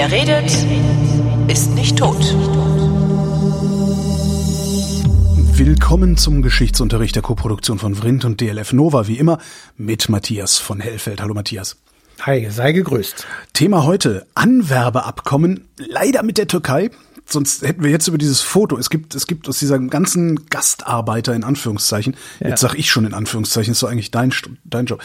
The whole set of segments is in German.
Wer redet, ist nicht tot. Willkommen zum Geschichtsunterricht der Koproduktion von Vrindt und DLF Nova, wie immer, mit Matthias von Hellfeld. Hallo Matthias. Hi, sei gegrüßt. Thema heute, Anwerbeabkommen, leider mit der Türkei sonst hätten wir jetzt über dieses Foto, es gibt, es gibt aus dieser ganzen Gastarbeiter in Anführungszeichen, ja. jetzt sag ich schon in Anführungszeichen, ist so eigentlich dein, dein Job.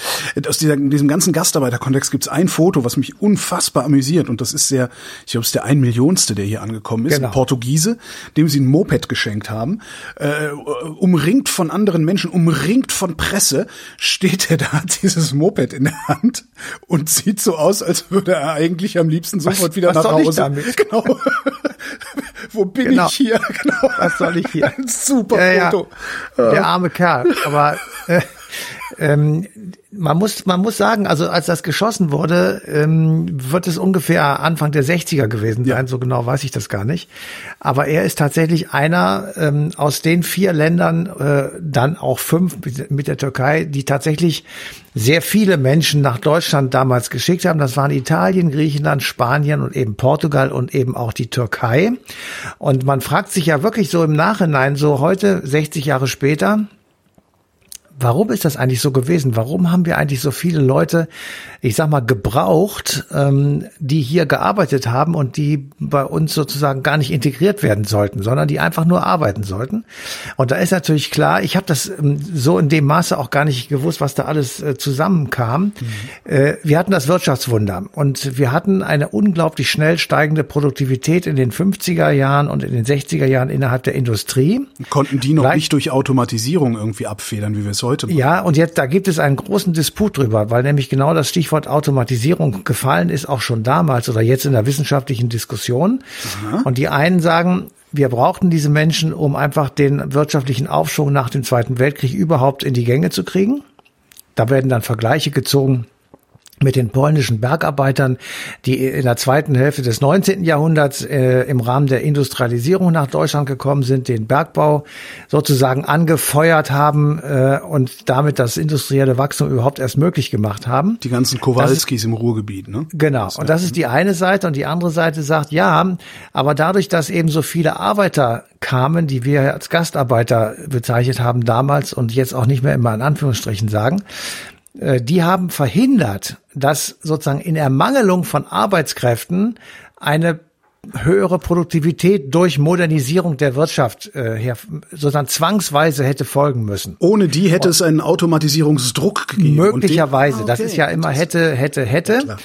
Aus dieser, diesem ganzen Gastarbeiterkontext gibt es ein Foto, was mich unfassbar amüsiert und das ist der, ich glaube, es ist der ein Millionste, der hier angekommen ist, genau. ein Portugiese, dem sie ein Moped geschenkt haben, äh, umringt von anderen Menschen, umringt von Presse, steht er da, hat dieses Moped in der Hand und sieht so aus, als würde er eigentlich am liebsten sofort was, wieder was nach Hause. Genau. Wo bin genau. ich hier? Genau. Was soll ich hier? Ein super ja, Foto. Ja. Der arme Kerl. Aber äh, ähm, man muss, man muss sagen, also als das geschossen wurde, ähm, wird es ungefähr Anfang der 60er gewesen sein, ja. so genau weiß ich das gar nicht. Aber er ist tatsächlich einer ähm, aus den vier Ländern, äh, dann auch fünf mit, mit der Türkei, die tatsächlich sehr viele Menschen nach Deutschland damals geschickt haben. Das waren Italien, Griechenland, Spanien und eben Portugal und eben auch die Türkei. Und man fragt sich ja wirklich so im Nachhinein, so heute, 60 Jahre später, warum ist das eigentlich so gewesen? Warum haben wir eigentlich so viele Leute, ich sag mal, gebraucht, ähm, die hier gearbeitet haben und die bei uns sozusagen gar nicht integriert werden sollten, sondern die einfach nur arbeiten sollten? Und da ist natürlich klar, ich habe das ähm, so in dem Maße auch gar nicht gewusst, was da alles äh, zusammenkam. Mhm. Äh, wir hatten das Wirtschaftswunder und wir hatten eine unglaublich schnell steigende Produktivität in den 50er Jahren und in den 60er Jahren innerhalb der Industrie. Konnten die noch Gleich nicht durch Automatisierung irgendwie abfedern, wie wir es heute machen. Ja, und jetzt, da gibt es einen großen Disput drüber, weil nämlich genau das Stichwort Automatisierung gefallen ist, auch schon damals oder jetzt in der wissenschaftlichen Diskussion. Aha. Und die einen sagen, wir brauchten diese Menschen, um einfach den wirtschaftlichen Aufschwung nach dem Zweiten Weltkrieg überhaupt in die Gänge zu kriegen. Da werden dann Vergleiche gezogen mit den polnischen Bergarbeitern, die in der zweiten Hälfte des 19. Jahrhunderts äh, im Rahmen der Industrialisierung nach Deutschland gekommen sind, den Bergbau sozusagen angefeuert haben äh, und damit das industrielle Wachstum überhaupt erst möglich gemacht haben. Die ganzen Kowalskis ist, im Ruhrgebiet, ne? Genau. Und das ist die eine Seite und die andere Seite sagt, ja, aber dadurch, dass eben so viele Arbeiter kamen, die wir als Gastarbeiter bezeichnet haben damals und jetzt auch nicht mehr immer in Anführungsstrichen sagen, die haben verhindert, dass sozusagen in Ermangelung von Arbeitskräften eine höhere Produktivität durch Modernisierung der Wirtschaft äh, her, sozusagen zwangsweise hätte folgen müssen. Ohne die hätte es einen Automatisierungsdruck gegeben. Möglicherweise. Den, ah, okay. Das ist ja immer hätte, hätte, hätte. Ja,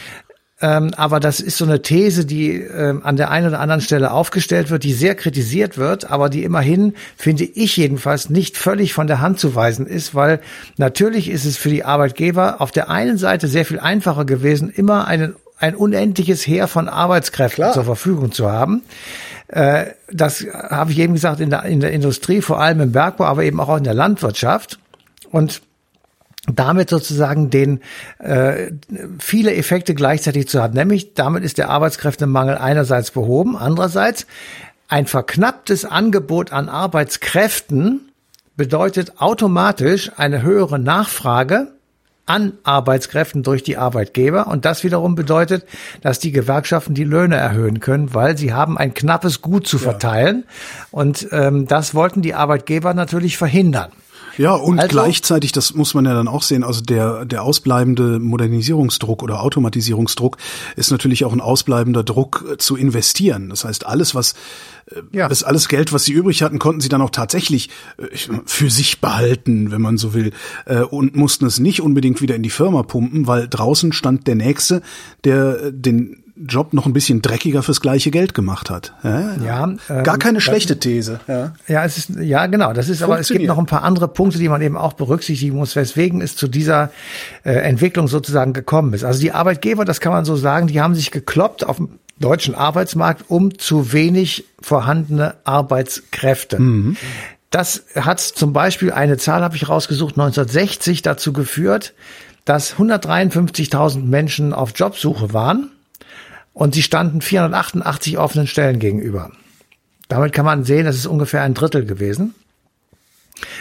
ähm, aber das ist so eine These, die ähm, an der einen oder anderen Stelle aufgestellt wird, die sehr kritisiert wird, aber die immerhin, finde ich jedenfalls, nicht völlig von der Hand zu weisen ist, weil natürlich ist es für die Arbeitgeber auf der einen Seite sehr viel einfacher gewesen, immer einen, ein unendliches Heer von Arbeitskräften Klar. zur Verfügung zu haben. Äh, das habe ich eben gesagt in der, in der Industrie, vor allem im Bergbau, aber eben auch in der Landwirtschaft. Und damit sozusagen den äh, viele Effekte gleichzeitig zu haben. Nämlich damit ist der Arbeitskräftemangel einerseits behoben, andererseits ein verknapptes Angebot an Arbeitskräften bedeutet automatisch eine höhere Nachfrage an Arbeitskräften durch die Arbeitgeber. Und das wiederum bedeutet, dass die Gewerkschaften die Löhne erhöhen können, weil sie haben ein knappes Gut zu verteilen. Ja. Und ähm, das wollten die Arbeitgeber natürlich verhindern. Ja, und also, gleichzeitig, das muss man ja dann auch sehen, also der, der ausbleibende Modernisierungsdruck oder Automatisierungsdruck ist natürlich auch ein ausbleibender Druck äh, zu investieren. Das heißt, alles, was äh, ja. das alles Geld, was sie übrig hatten, konnten sie dann auch tatsächlich äh, für sich behalten, wenn man so will, und mussten es nicht unbedingt wieder in die Firma pumpen, weil draußen stand der Nächste, der den Job noch ein bisschen dreckiger fürs gleiche Geld gemacht hat. Ja, ja ähm, gar keine schlechte These. Ja, ja, es ist ja genau. Das ist aber es gibt noch ein paar andere Punkte, die man eben auch berücksichtigen muss, weswegen es zu dieser äh, Entwicklung sozusagen gekommen ist. Also die Arbeitgeber, das kann man so sagen, die haben sich gekloppt auf dem deutschen Arbeitsmarkt um zu wenig vorhandene Arbeitskräfte. Mhm. Das hat zum Beispiel eine Zahl habe ich rausgesucht 1960 dazu geführt, dass 153.000 Menschen auf Jobsuche waren und sie standen 488 offenen Stellen gegenüber. Damit kann man sehen, das ist ungefähr ein Drittel gewesen.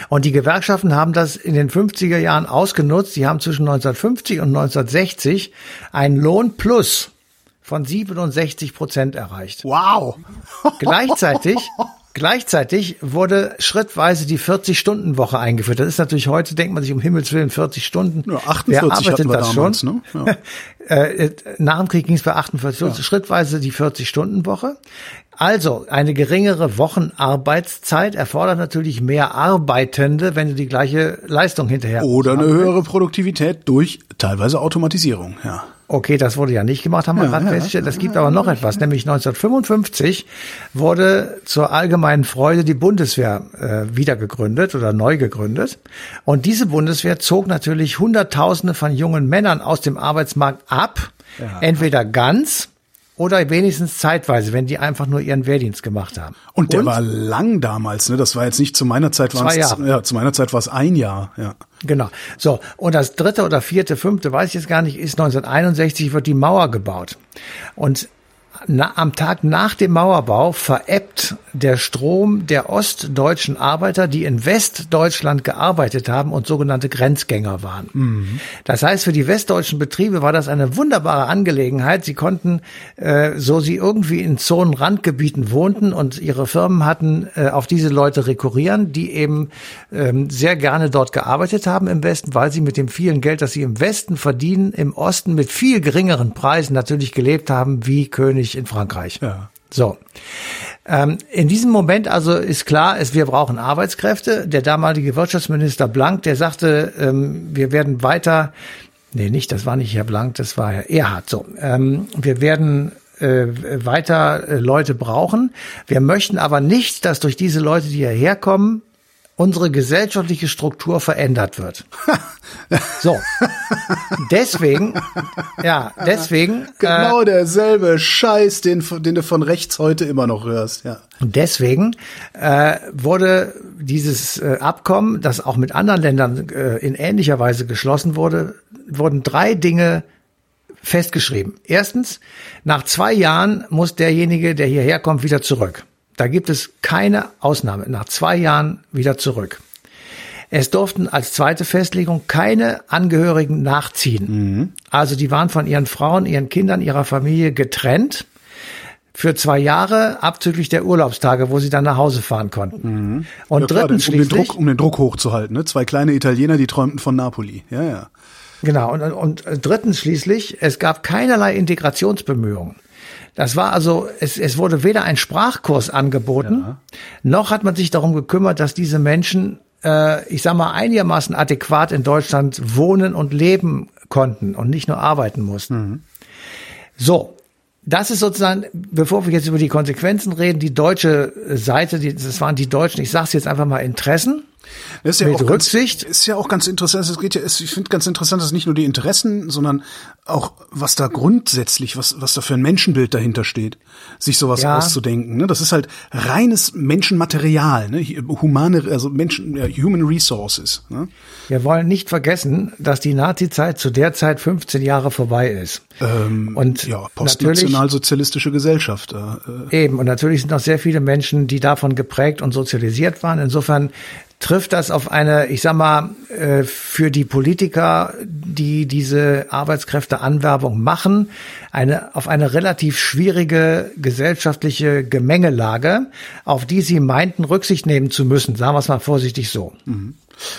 Und die Gewerkschaften haben das in den 50er Jahren ausgenutzt. Sie haben zwischen 1950 und 1960 einen Lohn plus von 67 Prozent erreicht. Wow. Gleichzeitig Gleichzeitig wurde schrittweise die 40-Stunden-Woche eingeführt. Das ist natürlich heute, denkt man sich um Himmels Willen 40 Stunden. Ja, 48 Wer arbeitet das damals, schon? ne? Ja. äh, nach dem Krieg ging es bei 48 Stunden, schrittweise die 40-Stunden-Woche. Also eine geringere Wochenarbeitszeit erfordert natürlich mehr Arbeitende, wenn du die gleiche Leistung hinterher Oder eine höhere Produktivität durch teilweise Automatisierung, ja. Okay, das wurde ja nicht gemacht, haben wir Ja, gerade ja, festgestellt. Es gibt aber noch etwas, nämlich 1955 wurde zur allgemeinen Freude die Bundeswehr äh, wieder gegründet oder neu gegründet. Und diese Bundeswehr zog natürlich Hunderttausende von jungen Männern aus dem Arbeitsmarkt ab, entweder ganz oder wenigstens zeitweise, wenn die einfach nur ihren Wehrdienst gemacht haben. Und der war lang damals, ne? Das war jetzt nicht zu meiner Zeit, war es, ja, zu meiner Zeit war es ein Jahr, ja. Genau. So, und das dritte oder vierte, fünfte, weiß ich jetzt gar nicht, ist 1961 wird die Mauer gebaut. Und na, am Tag nach dem Mauerbau verebbt der Strom der ostdeutschen Arbeiter, die in Westdeutschland gearbeitet haben und sogenannte Grenzgänger waren. Das heißt, für die westdeutschen Betriebe war das eine wunderbare Angelegenheit. Sie konnten, äh, so sie irgendwie in Zonenrandgebieten wohnten und ihre Firmen hatten, äh, auf diese Leute rekurrieren, die eben ähm, sehr gerne dort gearbeitet haben im Westen, weil sie mit dem vielen Geld, das sie im Westen verdienen, im Osten mit viel geringeren Preisen natürlich gelebt haben wie König in Frankreich. Ja. So. Ähm, in diesem Moment also ist klar, es, wir brauchen Arbeitskräfte. Der damalige Wirtschaftsminister Blank, der sagte, ähm, wir werden weiter, nee, nicht, das war nicht Herr Blank, das war Herr Erhard, so, ähm, wir werden äh, weiter äh, Leute brauchen. Wir möchten aber nicht, dass durch diese Leute, die hierher kommen, unsere gesellschaftliche Struktur verändert wird. So. Deswegen, ja, deswegen, äh, Genau derselbe Scheiß, den, den du von rechts heute immer noch hörst, ja. Und deswegen äh, wurde dieses äh, Abkommen, das auch mit anderen Ländern äh, in ähnlicher Weise geschlossen wurde, wurden drei Dinge festgeschrieben. Erstens, nach zwei Jahren muss derjenige, der hierher kommt, wieder zurück. Da gibt es keine Ausnahme. Nach zwei Jahren wieder zurück. Es durften als zweite Festlegung keine Angehörigen nachziehen. Also die waren von ihren Frauen, ihren Kindern, ihrer Familie getrennt für zwei Jahre abzüglich der Urlaubstage, wo sie dann nach Hause fahren konnten. Und ja, klar, drittens denn, um, den Druck, um den Druck hochzuhalten, ne? Zwei kleine Italiener, die träumten von Napoli. Ja, ja. genau, und, und drittens schließlich, es gab keinerlei Integrationsbemühungen. Das war also, es, es wurde weder ein Sprachkurs angeboten, noch hat man sich darum gekümmert, dass diese Menschen, äh, ich sag mal, einigermaßen adäquat in Deutschland wohnen und leben konnten und nicht nur arbeiten mussten. So, das ist sozusagen, bevor wir jetzt über die Konsequenzen reden, die deutsche Seite, die, das waren die Deutschen, ich sage es jetzt einfach mal Interessen. Das ist ja Mit auch Rücksicht? Ganz, ist ja auch ganz interessant. Es geht ja, ich finde ganz interessant, dass nicht nur die Interessen, sondern auch was da grundsätzlich, was was da für ein Menschenbild dahinter steht, sich sowas Ja. auszudenken. Ne? Das ist halt reines Menschenmaterial, ne? Humane, also Menschen, ja, Human Resources. Ne? Wir wollen nicht vergessen, dass die Nazi-Zeit zu der Zeit 15 Jahre vorbei ist. Ähm, Und ja, postnationalsozialistische Gesellschaft. Äh, äh, Eben, und natürlich sind noch sehr viele Menschen, die davon geprägt und sozialisiert waren. Insofern trifft das auf eine, ich sag mal, äh, für die Politiker, die diese Arbeitskräfteanwerbung machen, eine, auf eine relativ schwierige gesellschaftliche Gemengelage, auf die sie meinten, Rücksicht nehmen zu müssen. Sagen wir es mal vorsichtig so.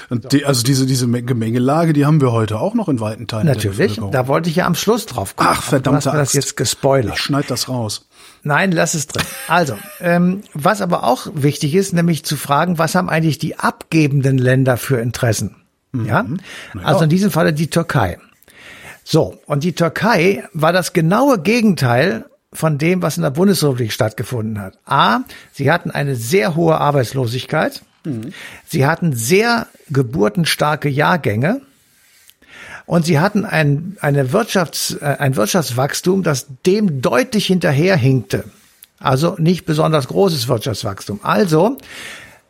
und die, also diese diese Gemengelage, die haben wir heute auch noch in weiten Teilen. Natürlich, da wollte ich ja am Schluss drauf kommen. Ach, verdammte Du hast mir das jetzt gespoilert. Ich schneid das raus. Nein, lass es drin. Also, ähm, was aber auch wichtig ist, nämlich zu fragen, was haben eigentlich die abgebenden Länder für Interessen? Ja, also in diesem Falle die Türkei. So, und die Türkei war das genaue Gegenteil von dem, was in der Bundesrepublik stattgefunden hat. A, sie hatten eine sehr hohe Arbeitslosigkeit. Sie hatten sehr geburtenstarke Jahrgänge. Und sie hatten ein, eine Wirtschafts-, äh, ein Wirtschaftswachstum, das dem deutlich hinterherhinkte. Also nicht besonders großes Wirtschaftswachstum. Also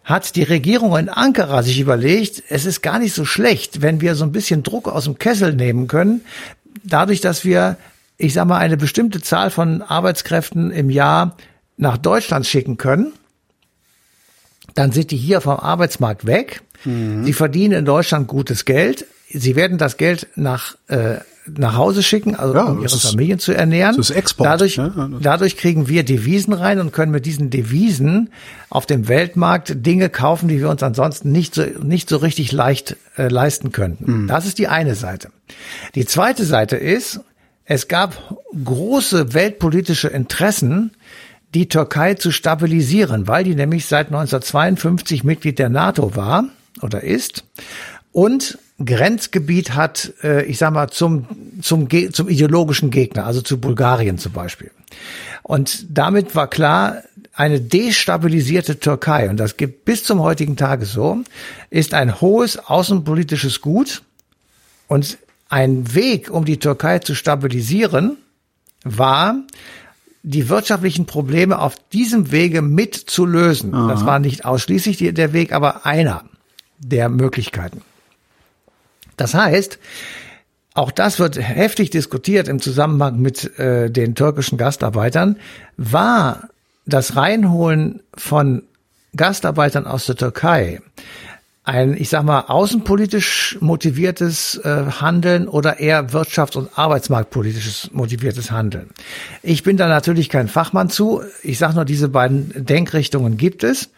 hat die Regierung in Ankara sich überlegt, es ist gar nicht so schlecht, wenn wir so ein bisschen Druck aus dem Kessel nehmen können, dadurch, dass wir, ich sag mal, eine bestimmte Zahl von Arbeitskräften im Jahr nach Deutschland schicken können. Dann sind die hier vom Arbeitsmarkt weg. Sie verdienen in Deutschland gutes Geld. Sie werden das Geld nach, äh, nach Hause schicken, also Ja, um ihre ist- Familien zu ernähren. das ist Export, dadurch, ne? dadurch kriegen wir Devisen rein und können mit diesen Devisen auf dem Weltmarkt Dinge kaufen, die wir uns ansonsten nicht so, nicht so richtig leicht äh, leisten könnten. Das ist die eine Seite. Die zweite Seite ist, es gab große weltpolitische Interessen, die Türkei zu stabilisieren, weil die nämlich seit 1952 Mitglied der NATO war oder ist und Grenzgebiet hat, äh, ich sag mal, zum, zum, zum ideologischen Gegner, also zu Bulgarien zum Beispiel. Und damit war klar, eine destabilisierte Türkei, und das gibt bis zum heutigen Tage so, ist ein hohes außenpolitisches Gut und ein Weg, um die Türkei zu stabilisieren, war, die wirtschaftlichen Probleme auf diesem Wege mit zu lösen. Das war nicht ausschließlich der Weg, aber einer der Möglichkeiten. Das heißt, auch das wird heftig diskutiert im Zusammenhang mit äh, den türkischen Gastarbeitern. War das Reinholen von Gastarbeitern aus der Türkei ein, ich sag mal, außenpolitisch motiviertes äh, Handeln oder eher wirtschafts- und arbeitsmarktpolitisches motiviertes Handeln? Ich bin da natürlich kein Fachmann zu. Ich sage nur, diese beiden Denkrichtungen gibt es.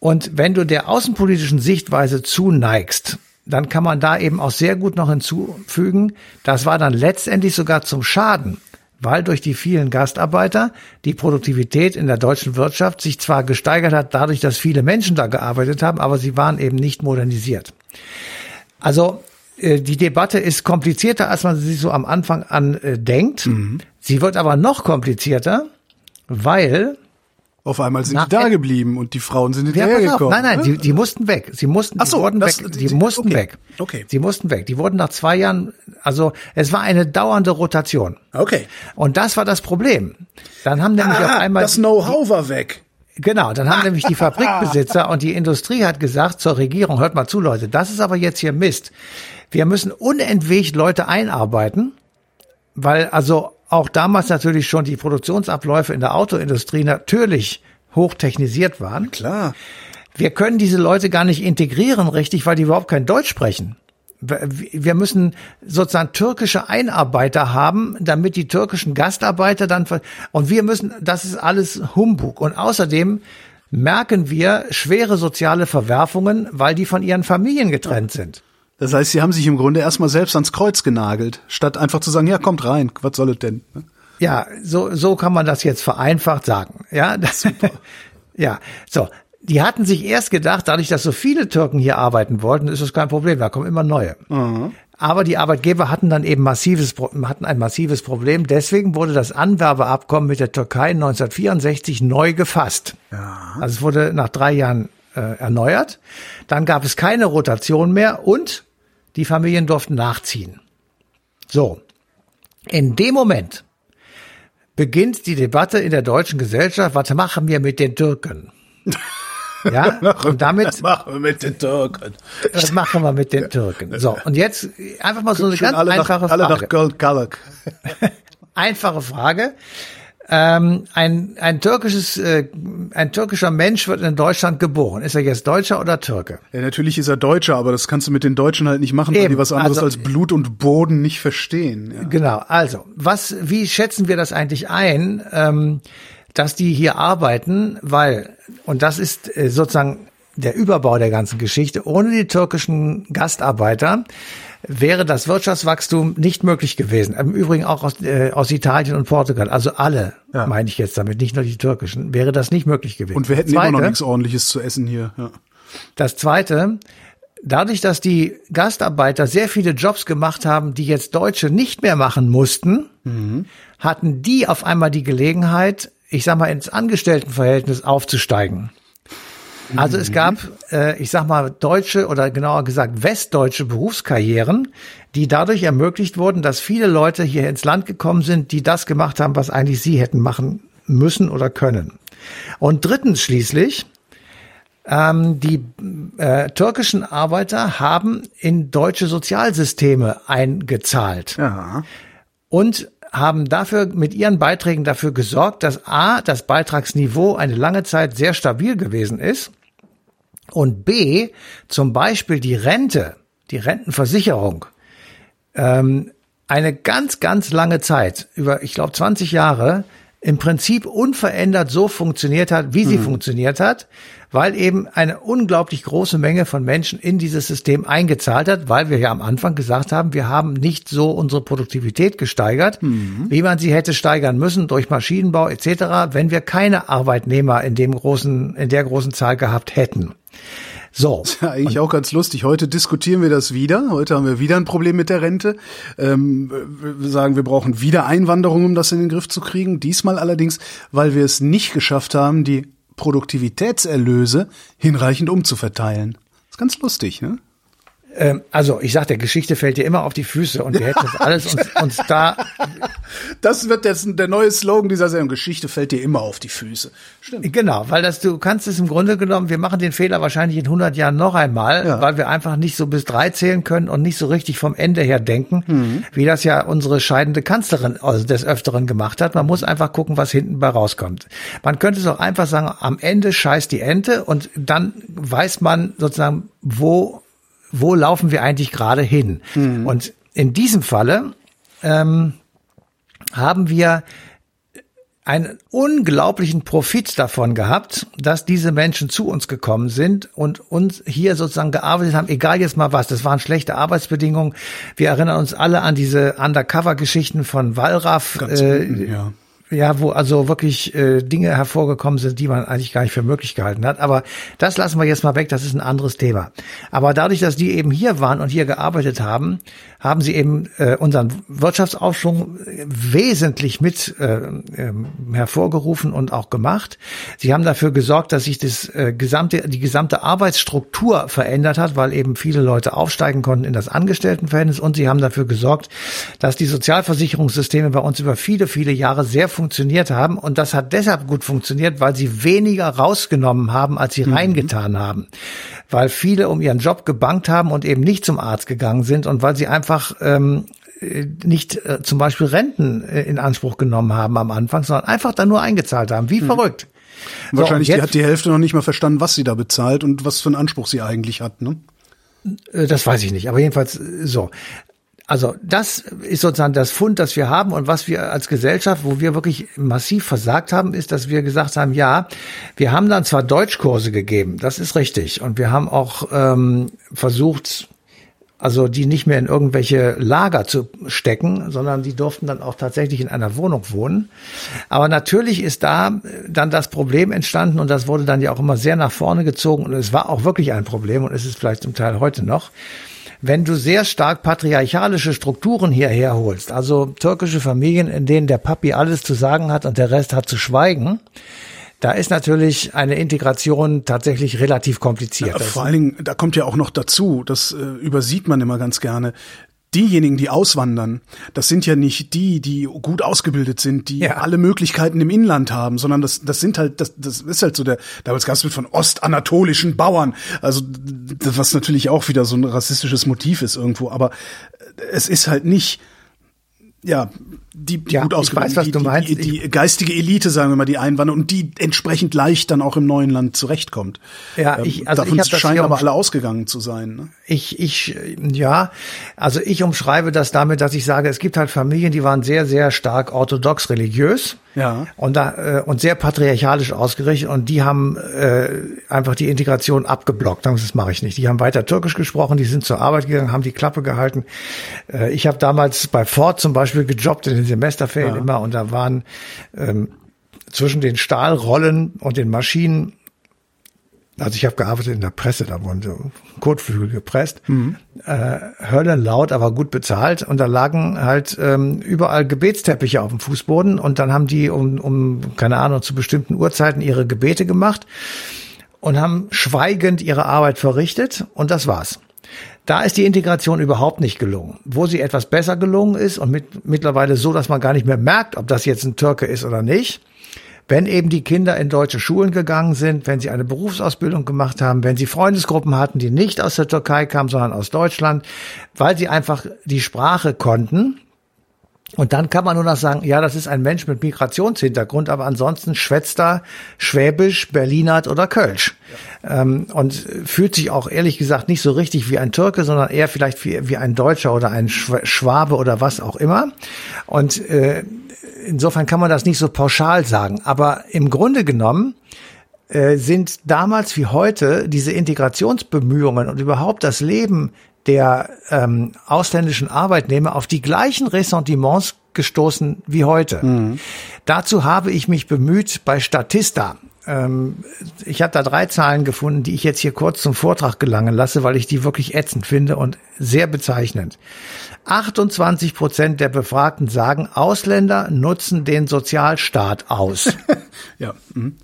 Und wenn du der außenpolitischen Sichtweise zuneigst, dann kann man da eben auch sehr gut noch hinzufügen, das war dann letztendlich sogar zum Schaden, weil durch die vielen Gastarbeiter die Produktivität in der deutschen Wirtschaft sich zwar gesteigert hat, dadurch, dass viele Menschen da gearbeitet haben, aber sie waren eben nicht modernisiert. Also äh, die Debatte ist komplizierter, als man sie so am Anfang an äh, denkt. Sie wird aber noch komplizierter, weil Auf einmal sind Nach- die da geblieben und die Frauen sind ja, auf. hinterhergekommen. Nein, nein, die, die mussten weg. Sie mussten, Ach so, die wurden das- weg. die- Die mussten okay. weg. Okay. Sie mussten weg. Die wurden nach zwei Jahren, also es war eine dauernde Rotation. Okay. Und das war das Problem. Dann haben nämlich auf Ah, einmal das Know-how war weg. Genau, dann haben nämlich die Fabrikbesitzer und die Industrie hat gesagt zur Regierung, hört mal zu, Leute, das ist aber jetzt hier Mist. Wir müssen unentwegt Leute einarbeiten, weil also auch damals natürlich schon die Produktionsabläufe in der Autoindustrie natürlich hochtechnisiert waren. Klar. Wir können diese Leute gar nicht integrieren richtig, weil die überhaupt kein Deutsch sprechen. Wir müssen sozusagen türkische Einarbeiter haben, damit die türkischen Gastarbeiter dann, und wir müssen, das ist alles Humbug. Und außerdem merken wir schwere soziale Verwerfungen, weil die von ihren Familien getrennt sind. Das heißt, sie haben sich im Grunde erstmal selbst ans Kreuz genagelt, statt einfach zu sagen, ja, kommt rein, was soll es denn? Ja, so, so kann man das jetzt vereinfacht sagen. Ja, das, ja, so. Die hatten sich erst gedacht, dadurch, dass so viele Türken hier arbeiten wollten, ist das kein Problem, da kommen immer neue. Aber die Arbeitgeber hatten dann eben massives, hatten ein massives Problem. Deswegen wurde das Anwerbeabkommen mit der Türkei 1964 neu gefasst. Also es wurde nach drei Jahren äh, erneuert. Dann gab es keine Rotation mehr und die Familien durften nachziehen. So. In dem Moment beginnt die Debatte in der deutschen Gesellschaft, was machen wir mit den Türken? Ja, und damit, machen wir mit den Türken. was machen wir mit den Türken? So, und jetzt einfach mal so eine ganz alle einfache nach, alle Frage. nach Gold Kalak. Einfache Frage. Ähm, ein, ein türkisches, äh, ein türkischer Mensch wird in Deutschland geboren. Ist er jetzt Deutscher oder Türke? Ja, natürlich ist er Deutscher, aber das kannst du mit den Deutschen halt nicht machen, weil Eben, die was anderes also- als Blut und Boden nicht verstehen. Ja. Genau. Also, was, wie schätzen wir das eigentlich ein, ähm, dass die hier arbeiten? Weil, und das ist äh, sozusagen der Überbau der ganzen Geschichte. Ohne die türkischen Gastarbeiter wäre das Wirtschaftswachstum nicht möglich gewesen. Im Übrigen auch aus, äh, aus Italien und Portugal. Also alle, Ja. meine ich jetzt damit, nicht nur die türkischen, wäre das nicht möglich gewesen. Und wir hätten Zweite, immer noch nichts ordentliches zu essen hier. Ja. das zweite, dadurch, dass die Gastarbeiter sehr viele Jobs gemacht haben, die jetzt Deutsche nicht mehr machen mussten, hatten die auf einmal die Gelegenheit, ich sag mal, ins Angestelltenverhältnis aufzusteigen. Also es gab, äh, ich sag mal, deutsche oder genauer gesagt westdeutsche Berufskarrieren, die dadurch ermöglicht wurden, dass viele Leute hier ins Land gekommen sind, die das gemacht haben, was eigentlich sie hätten machen müssen oder können. Und drittens schließlich, ähm, die äh, türkischen Arbeiter haben in deutsche Sozialsysteme eingezahlt ja. und haben dafür mit ihren Beiträgen dafür gesorgt, dass A, das Beitragsniveau eine lange Zeit sehr stabil gewesen ist und B, zum Beispiel die Rente, die Rentenversicherung, ähm, eine ganz, ganz lange Zeit, über, ich glaube, 20 Jahre, im Prinzip unverändert so funktioniert hat, wie sie mhm. funktioniert hat, weil eben eine unglaublich große Menge von Menschen in dieses System eingezahlt hat, weil wir ja am Anfang gesagt haben, wir haben nicht so unsere Produktivität gesteigert, mhm. wie man sie hätte steigern müssen durch Maschinenbau etc., wenn wir keine Arbeitnehmer in dem großen, in der großen Zahl gehabt hätten. So. Das ist ja eigentlich auch ganz lustig. Heute diskutieren wir das wieder. Heute haben wir wieder ein Problem mit der Rente. Ähm, wir sagen, wir brauchen wieder Einwanderung, um das in den Griff zu kriegen. Diesmal allerdings, weil wir es nicht geschafft haben, die Produktivitätserlöse hinreichend umzuverteilen. Das ist ganz lustig, ne? Ähm, also ich sag, der Geschichte fällt dir immer auf die Füße und wir hätten das alles uns, uns da. Das wird jetzt der neue Slogan dieser Sendung. Geschichte fällt dir immer auf die Füße. Stimmt. Genau, weil das du kannst es im Grunde genommen, wir machen den Fehler wahrscheinlich in 100 Jahren noch einmal, ja. weil wir einfach nicht so bis drei zählen können und nicht so richtig vom Ende her denken, mhm. wie das ja unsere scheidende Kanzlerin also des Öfteren gemacht hat. Man muss einfach gucken, was hinten bei rauskommt. Man könnte es auch einfach sagen, am Ende scheißt die Ente und dann weiß man sozusagen, wo wo laufen wir eigentlich gerade hin? Mhm. Und in diesem Falle ähm, haben wir einen unglaublichen Profit davon gehabt, dass diese Menschen zu uns gekommen sind und uns hier sozusagen gearbeitet haben, egal jetzt mal was. Das waren schlechte Arbeitsbedingungen. Wir erinnern uns alle an diese Undercover-Geschichten von Wallraff. Ganz äh, ja ja, wo also wirklich äh, Dinge hervorgekommen sind, die man eigentlich gar nicht für möglich gehalten hat. Aber das lassen wir jetzt mal weg, das ist ein anderes Thema. Aber dadurch, dass die eben hier waren und hier gearbeitet haben, haben sie eben äh, unseren Wirtschaftsaufschwung wesentlich mit äh, äh, hervorgerufen und auch gemacht. Sie haben dafür gesorgt, dass sich das äh, gesamte, die gesamte Arbeitsstruktur verändert hat, weil eben viele Leute aufsteigen konnten in das Angestelltenverhältnis und sie haben dafür gesorgt, dass die Sozialversicherungssysteme bei uns über viele, viele Jahre sehr funktioniert haben. Und das hat deshalb gut funktioniert, weil sie weniger rausgenommen haben, als sie mhm. reingetan haben. Weil viele um ihren Job gebankt haben und eben nicht zum Arzt gegangen sind und weil sie einfach ähm, nicht äh, zum Beispiel Renten äh, in Anspruch genommen haben am Anfang, sondern einfach da nur eingezahlt haben. Wie mhm. verrückt. Wahrscheinlich so, die hat die Hälfte noch nicht mal verstanden, was sie da bezahlt und was für einen Anspruch sie eigentlich hat, ne? Äh, das weiß ich nicht, aber jedenfalls äh, so. Also das ist sozusagen das Fund, das wir haben und was wir als Gesellschaft, wo wir wirklich massiv versagt haben, ist, dass wir gesagt haben, ja, wir haben dann zwar Deutschkurse gegeben, das ist richtig, und wir haben auch ähm, versucht, also die nicht mehr in irgendwelche Lager zu stecken, sondern die durften dann auch tatsächlich in einer Wohnung wohnen. Aber natürlich ist da dann das Problem entstanden und das wurde dann ja auch immer sehr nach vorne gezogen und es war auch wirklich ein Problem und es ist vielleicht zum Teil heute noch wenn du sehr stark patriarchalische Strukturen hierher holst, also türkische Familien, in denen der Papi alles zu sagen hat und der Rest hat zu schweigen, da ist natürlich eine Integration tatsächlich relativ kompliziert. Ja, vor allen Dingen, da kommt ja auch noch dazu, das äh, übersieht man immer ganz gerne, diejenigen, die auswandern, das sind ja nicht die, die gut ausgebildet sind, die ja. alle Möglichkeiten im Inland haben, sondern das, das sind halt, das, das ist halt so der, damals gab es von ostanatolischen Bauern, also was natürlich auch wieder so ein rassistisches Motiv ist irgendwo, aber es ist halt nicht, ja, die, die ja, gut ausgebildet, weiß, die, die, die, geistige Elite, sagen wir mal, die einwandert und die entsprechend leicht dann auch im neuen Land zurechtkommt. Ja, ähm, ich, also Davon ich scheinen aber alle ausgegangen zu sein. Ne? Ich, ich, ja, also ich umschreibe das damit, dass ich sage, es gibt halt Familien, die waren sehr, sehr stark orthodox religiös. Ja. Und da äh, und sehr patriarchalisch ausgerichtet und die haben äh, einfach die Integration abgeblockt. Das mache ich nicht. Die haben weiter Türkisch gesprochen, die sind zur Arbeit gegangen, haben die Klappe gehalten. Äh, ich habe damals bei Ford zum Beispiel gejobbt in den Semesterferien ja. immer und da waren ähm, zwischen den Stahlrollen und den Maschinen also ich habe gearbeitet in der Presse, da wurden so Kotflügel gepresst, mhm. äh, höllenlaut, aber gut bezahlt und da lagen halt ähm, überall Gebetsteppiche auf dem Fußboden und dann haben die um, um, keine Ahnung, zu bestimmten Uhrzeiten ihre Gebete gemacht und haben schweigend ihre Arbeit verrichtet und das war's. Da ist die Integration überhaupt nicht gelungen. Wo sie etwas besser gelungen ist und mit, mittlerweile so, dass man gar nicht mehr merkt, ob das jetzt ein Türke ist oder nicht, wenn eben die Kinder in deutsche Schulen gegangen sind, wenn sie eine Berufsausbildung gemacht haben, wenn sie Freundesgruppen hatten, die nicht aus der Türkei kamen, sondern aus Deutschland, weil sie einfach die Sprache konnten, Und dann kann man nur noch sagen, ja, das ist ein Mensch mit Migrationshintergrund, aber ansonsten schwätzt er Schwäbisch, Berlinert oder Kölsch. Ja. Ähm, und fühlt sich auch ehrlich gesagt nicht so richtig wie ein Türke, sondern eher vielleicht wie, wie ein Deutscher oder ein Schwabe oder was auch immer. Und äh, insofern kann man das nicht so pauschal sagen. Aber im Grunde genommen äh, sind damals wie heute diese Integrationsbemühungen und überhaupt das Leben der ähm, ausländischen Arbeitnehmer auf die gleichen Ressentiments gestoßen wie heute. Mhm. Dazu habe ich mich bemüht bei Statista. Ähm, ich habe da drei Zahlen gefunden, die ich jetzt hier kurz zum Vortrag gelangen lasse, weil ich die wirklich ätzend finde und sehr bezeichnend. 28 Prozent der Befragten sagen, Ausländer nutzen den Sozialstaat aus. ja. Mhm.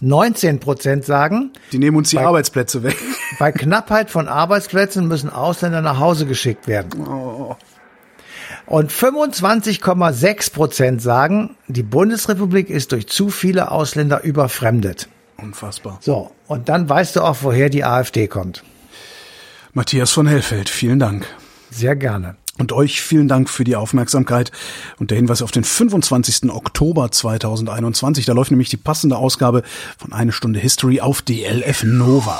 19 Prozent sagen, die nehmen uns die bei, Arbeitsplätze weg. Bei Knappheit von Arbeitsplätzen müssen Ausländer nach Hause geschickt werden. Oh. Und 25,6 Prozent sagen, die Bundesrepublik ist durch zu viele Ausländer überfremdet. Unfassbar. So, und dann weißt du auch, woher die AfD kommt. Matthias von Hellfeld, vielen Dank. Sehr gerne. Und euch vielen Dank für die Aufmerksamkeit und der Hinweis auf den 25. Oktober 2021. Da läuft nämlich die passende Ausgabe von Eine Stunde History auf DLF Nova.